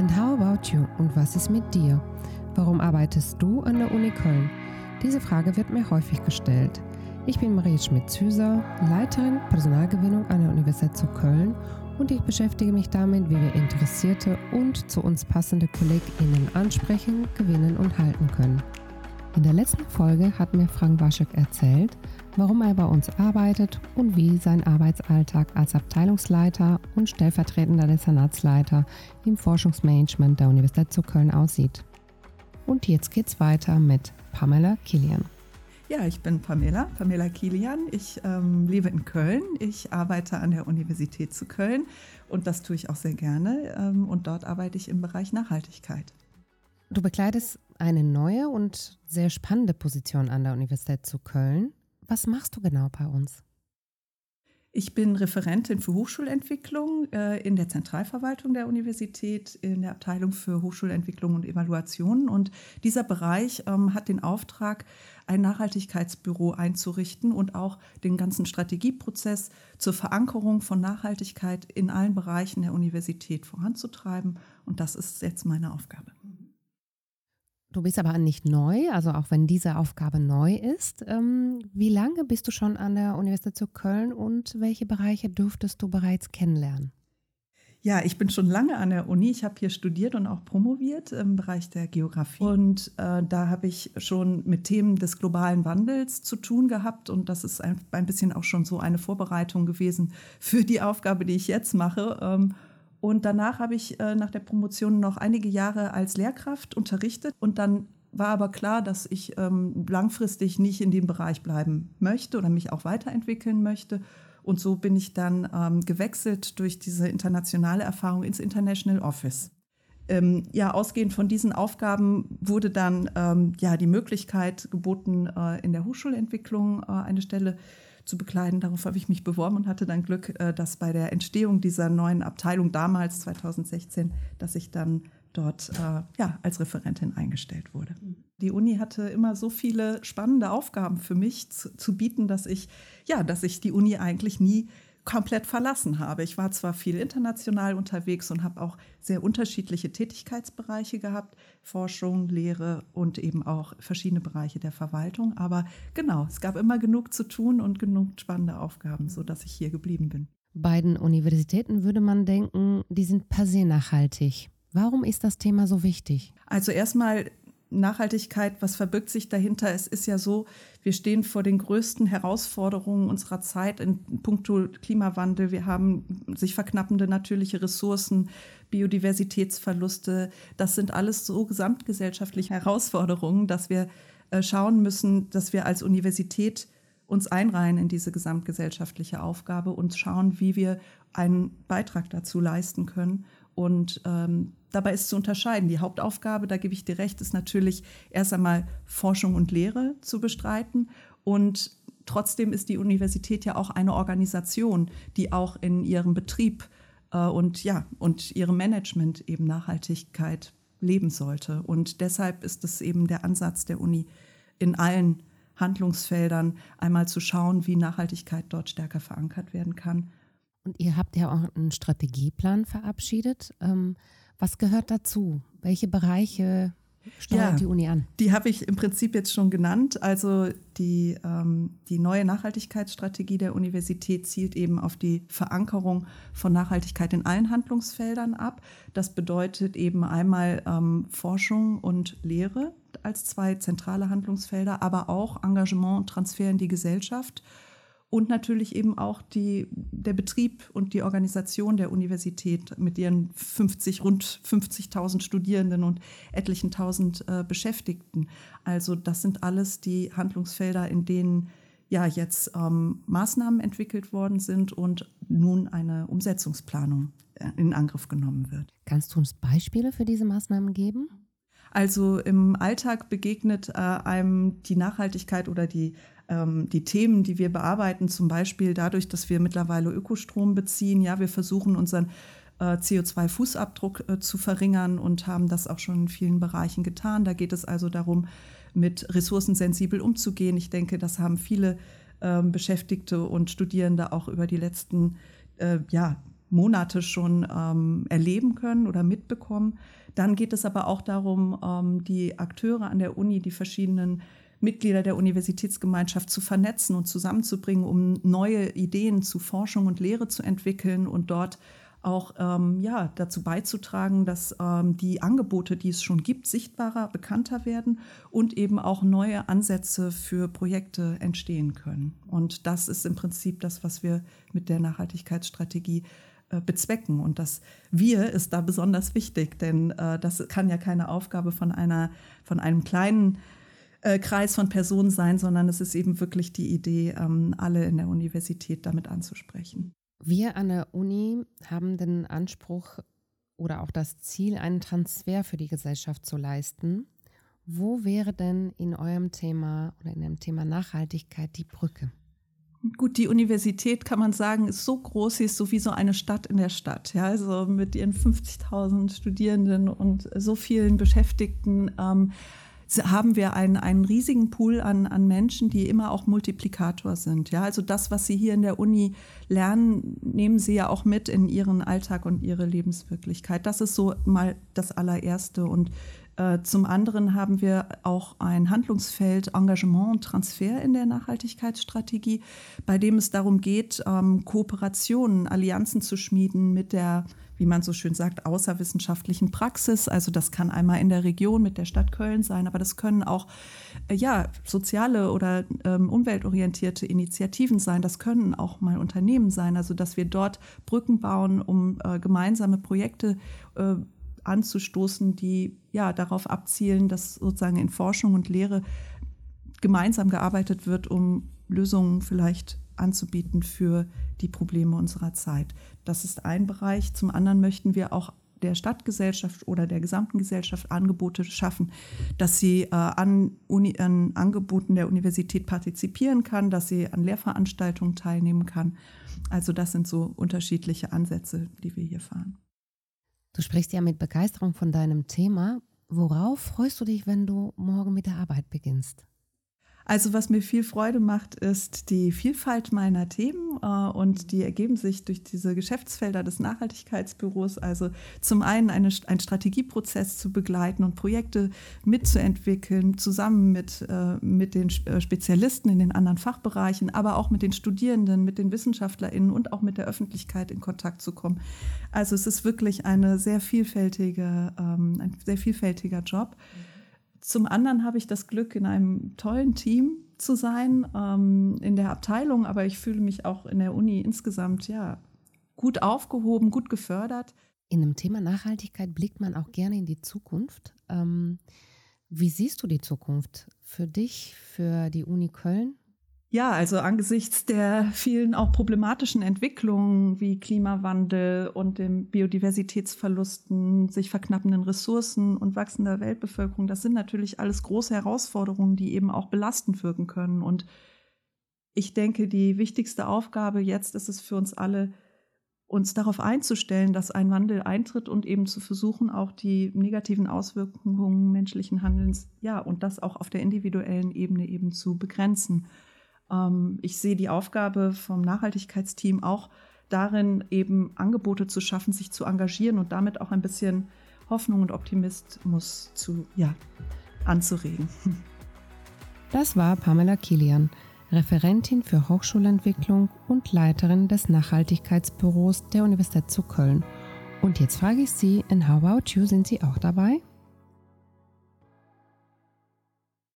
And how about you? Und was ist mit dir? Warum arbeitest du an der Uni Köln? Diese Frage wird mir häufig gestellt. Ich bin Marie Schmidt-Züser, Leiterin Personalgewinnung an der Universität zu Köln und ich beschäftige mich damit, wie wir interessierte und zu uns passende KollegInnen ansprechen, gewinnen und halten können. In der letzten Folge hat mir Frank Waschek erzählt, warum er bei uns arbeitet und wie sein Arbeitsalltag als Abteilungsleiter und stellvertretender Dezernatsleiter im Forschungsmanagement der Universität zu Köln aussieht. Und jetzt geht's weiter mit Pamela Kilian. Ja, ich bin Pamela, Pamela Kilian. Ich ähm, lebe in Köln. Ich arbeite an der Universität zu Köln und das tue ich auch sehr gerne. Ähm, und dort arbeite ich im Bereich Nachhaltigkeit. Du bekleidest eine neue und sehr spannende Position an der Universität zu Köln. Was machst du genau bei uns? Ich bin Referentin für Hochschulentwicklung äh, in der Zentralverwaltung der Universität, in der Abteilung für Hochschulentwicklung und Evaluation. Und dieser Bereich ähm, hat den Auftrag, ein Nachhaltigkeitsbüro einzurichten und auch den ganzen Strategieprozess zur Verankerung von Nachhaltigkeit in allen Bereichen der Universität voranzutreiben. Und das ist jetzt meine Aufgabe. Du bist aber nicht neu, also auch wenn diese Aufgabe neu ist. Ähm, wie lange bist du schon an der Universität zu Köln und welche Bereiche dürftest du bereits kennenlernen? Ja, ich bin schon lange an der Uni. Ich habe hier studiert und auch promoviert im Bereich der Geografie. Und äh, da habe ich schon mit Themen des globalen Wandels zu tun gehabt. Und das ist ein, ein bisschen auch schon so eine Vorbereitung gewesen für die Aufgabe, die ich jetzt mache. Ähm, und danach habe ich äh, nach der Promotion noch einige Jahre als Lehrkraft unterrichtet. Und dann war aber klar, dass ich ähm, langfristig nicht in dem Bereich bleiben möchte oder mich auch weiterentwickeln möchte. Und so bin ich dann ähm, gewechselt durch diese internationale Erfahrung ins International Office. Ähm, ja, ausgehend von diesen Aufgaben wurde dann ähm, ja die Möglichkeit geboten, äh, in der Hochschulentwicklung äh, eine Stelle zu bekleiden. Darauf habe ich mich beworben und hatte dann Glück, äh, dass bei der Entstehung dieser neuen Abteilung damals 2016, dass ich dann dort äh, ja, als Referentin eingestellt wurde. Die Uni hatte immer so viele spannende Aufgaben für mich zu, zu bieten, dass ich ja, dass ich die Uni eigentlich nie komplett verlassen habe. Ich war zwar viel international unterwegs und habe auch sehr unterschiedliche Tätigkeitsbereiche gehabt, Forschung, Lehre und eben auch verschiedene Bereiche der Verwaltung. Aber genau, es gab immer genug zu tun und genug spannende Aufgaben, sodass ich hier geblieben bin. Beiden Universitäten würde man denken, die sind per se nachhaltig. Warum ist das Thema so wichtig? Also erstmal Nachhaltigkeit, was verbirgt sich dahinter? Es ist ja so, wir stehen vor den größten Herausforderungen unserer Zeit in puncto Klimawandel. Wir haben sich verknappende natürliche Ressourcen, Biodiversitätsverluste. Das sind alles so gesamtgesellschaftliche Herausforderungen, dass wir äh, schauen müssen, dass wir als Universität uns einreihen in diese gesamtgesellschaftliche Aufgabe und schauen, wie wir einen Beitrag dazu leisten können. Und ähm, dabei ist zu unterscheiden. Die Hauptaufgabe, da gebe ich dir recht, ist natürlich erst einmal Forschung und Lehre zu bestreiten. Und trotzdem ist die Universität ja auch eine Organisation, die auch in ihrem Betrieb äh, und ja und ihrem Management eben Nachhaltigkeit leben sollte. Und deshalb ist es eben der Ansatz der Uni in allen Handlungsfeldern einmal zu schauen, wie Nachhaltigkeit dort stärker verankert werden kann. Und ihr habt ja auch einen Strategieplan verabschiedet. Ähm, was gehört dazu? Welche Bereiche steuert ja, die Uni an? Die habe ich im Prinzip jetzt schon genannt. Also die, ähm, die neue Nachhaltigkeitsstrategie der Universität zielt eben auf die Verankerung von Nachhaltigkeit in allen Handlungsfeldern ab. Das bedeutet eben einmal ähm, Forschung und Lehre als zwei zentrale Handlungsfelder, aber auch Engagement und Transfer in die Gesellschaft und natürlich eben auch die, der Betrieb und die Organisation der Universität mit ihren 50, rund 50.000 Studierenden und etlichen tausend äh, Beschäftigten. Also das sind alles die Handlungsfelder, in denen ja jetzt ähm, Maßnahmen entwickelt worden sind und nun eine Umsetzungsplanung äh, in Angriff genommen wird. Kannst du uns Beispiele für diese Maßnahmen geben? Also im Alltag begegnet äh, einem die Nachhaltigkeit oder die die Themen, die wir bearbeiten, zum Beispiel dadurch, dass wir mittlerweile Ökostrom beziehen. Ja, wir versuchen unseren äh, CO2-Fußabdruck äh, zu verringern und haben das auch schon in vielen Bereichen getan. Da geht es also darum, mit ressourcensensibel umzugehen. Ich denke, das haben viele ähm, Beschäftigte und Studierende auch über die letzten äh, ja, Monate schon ähm, erleben können oder mitbekommen. Dann geht es aber auch darum, ähm, die Akteure an der Uni, die verschiedenen Mitglieder der Universitätsgemeinschaft zu vernetzen und zusammenzubringen, um neue Ideen zu Forschung und Lehre zu entwickeln und dort auch ähm, ja, dazu beizutragen, dass ähm, die Angebote, die es schon gibt, sichtbarer, bekannter werden und eben auch neue Ansätze für Projekte entstehen können. Und das ist im Prinzip das, was wir mit der Nachhaltigkeitsstrategie äh, bezwecken. Und das Wir ist da besonders wichtig, denn äh, das kann ja keine Aufgabe von einer, von einem kleinen äh, Kreis von Personen sein, sondern es ist eben wirklich die Idee, ähm, alle in der Universität damit anzusprechen. Wir an der Uni haben den Anspruch oder auch das Ziel, einen Transfer für die Gesellschaft zu leisten. Wo wäre denn in eurem Thema oder in dem Thema Nachhaltigkeit die Brücke? Gut, die Universität kann man sagen, ist so groß, sie ist so wie so eine Stadt in der Stadt. Ja, also mit ihren 50.000 Studierenden und so vielen Beschäftigten. Ähm, haben wir einen, einen riesigen Pool an, an Menschen, die immer auch Multiplikator sind. Ja, also das, was sie hier in der Uni lernen, nehmen sie ja auch mit in ihren Alltag und ihre Lebenswirklichkeit. Das ist so mal das allererste. Und äh, zum anderen haben wir auch ein Handlungsfeld Engagement und Transfer in der Nachhaltigkeitsstrategie, bei dem es darum geht, ähm, Kooperationen, Allianzen zu schmieden mit der wie man so schön sagt, außerwissenschaftlichen Praxis. Also das kann einmal in der Region mit der Stadt Köln sein, aber das können auch äh, ja, soziale oder ähm, umweltorientierte Initiativen sein. Das können auch mal Unternehmen sein. Also dass wir dort Brücken bauen, um äh, gemeinsame Projekte äh, anzustoßen, die ja darauf abzielen, dass sozusagen in Forschung und Lehre gemeinsam gearbeitet wird, um Lösungen vielleicht anzubieten für die Probleme unserer Zeit. Das ist ein Bereich. Zum anderen möchten wir auch der Stadtgesellschaft oder der gesamten Gesellschaft Angebote schaffen, dass sie äh, an, Uni, an Angeboten der Universität partizipieren kann, dass sie an Lehrveranstaltungen teilnehmen kann. Also das sind so unterschiedliche Ansätze, die wir hier fahren. Du sprichst ja mit Begeisterung von deinem Thema. Worauf freust du dich, wenn du morgen mit der Arbeit beginnst? Also was mir viel Freude macht, ist die Vielfalt meiner Themen äh, und die ergeben sich durch diese Geschäftsfelder des Nachhaltigkeitsbüros. Also zum einen eine, einen Strategieprozess zu begleiten und Projekte mitzuentwickeln, zusammen mit, äh, mit den äh, Spezialisten in den anderen Fachbereichen, aber auch mit den Studierenden, mit den WissenschaftlerInnen und auch mit der Öffentlichkeit in Kontakt zu kommen. Also es ist wirklich eine sehr vielfältige, ähm, ein sehr vielfältiger Job. Zum anderen habe ich das Glück, in einem tollen Team zu sein, ähm, in der Abteilung, aber ich fühle mich auch in der Uni insgesamt ja gut aufgehoben, gut gefördert. In dem Thema Nachhaltigkeit blickt man auch gerne in die Zukunft. Ähm, wie siehst du die Zukunft für dich, für die Uni Köln? Ja, also angesichts der vielen auch problematischen Entwicklungen wie Klimawandel und dem Biodiversitätsverlusten, sich verknappenden Ressourcen und wachsender Weltbevölkerung, das sind natürlich alles große Herausforderungen, die eben auch belastend wirken können. Und ich denke, die wichtigste Aufgabe jetzt ist es für uns alle, uns darauf einzustellen, dass ein Wandel eintritt und eben zu versuchen, auch die negativen Auswirkungen menschlichen Handelns, ja, und das auch auf der individuellen Ebene eben zu begrenzen. Ähm, ich sehe die Aufgabe vom Nachhaltigkeitsteam auch darin, eben Angebote zu schaffen, sich zu engagieren und damit auch ein bisschen Hoffnung und Optimismus zu, ja, anzuregen. Das war Pamela Kilian, Referentin für Hochschulentwicklung und Leiterin des Nachhaltigkeitsbüros der Universität zu Köln. Und jetzt frage ich Sie, in How About You sind Sie auch dabei?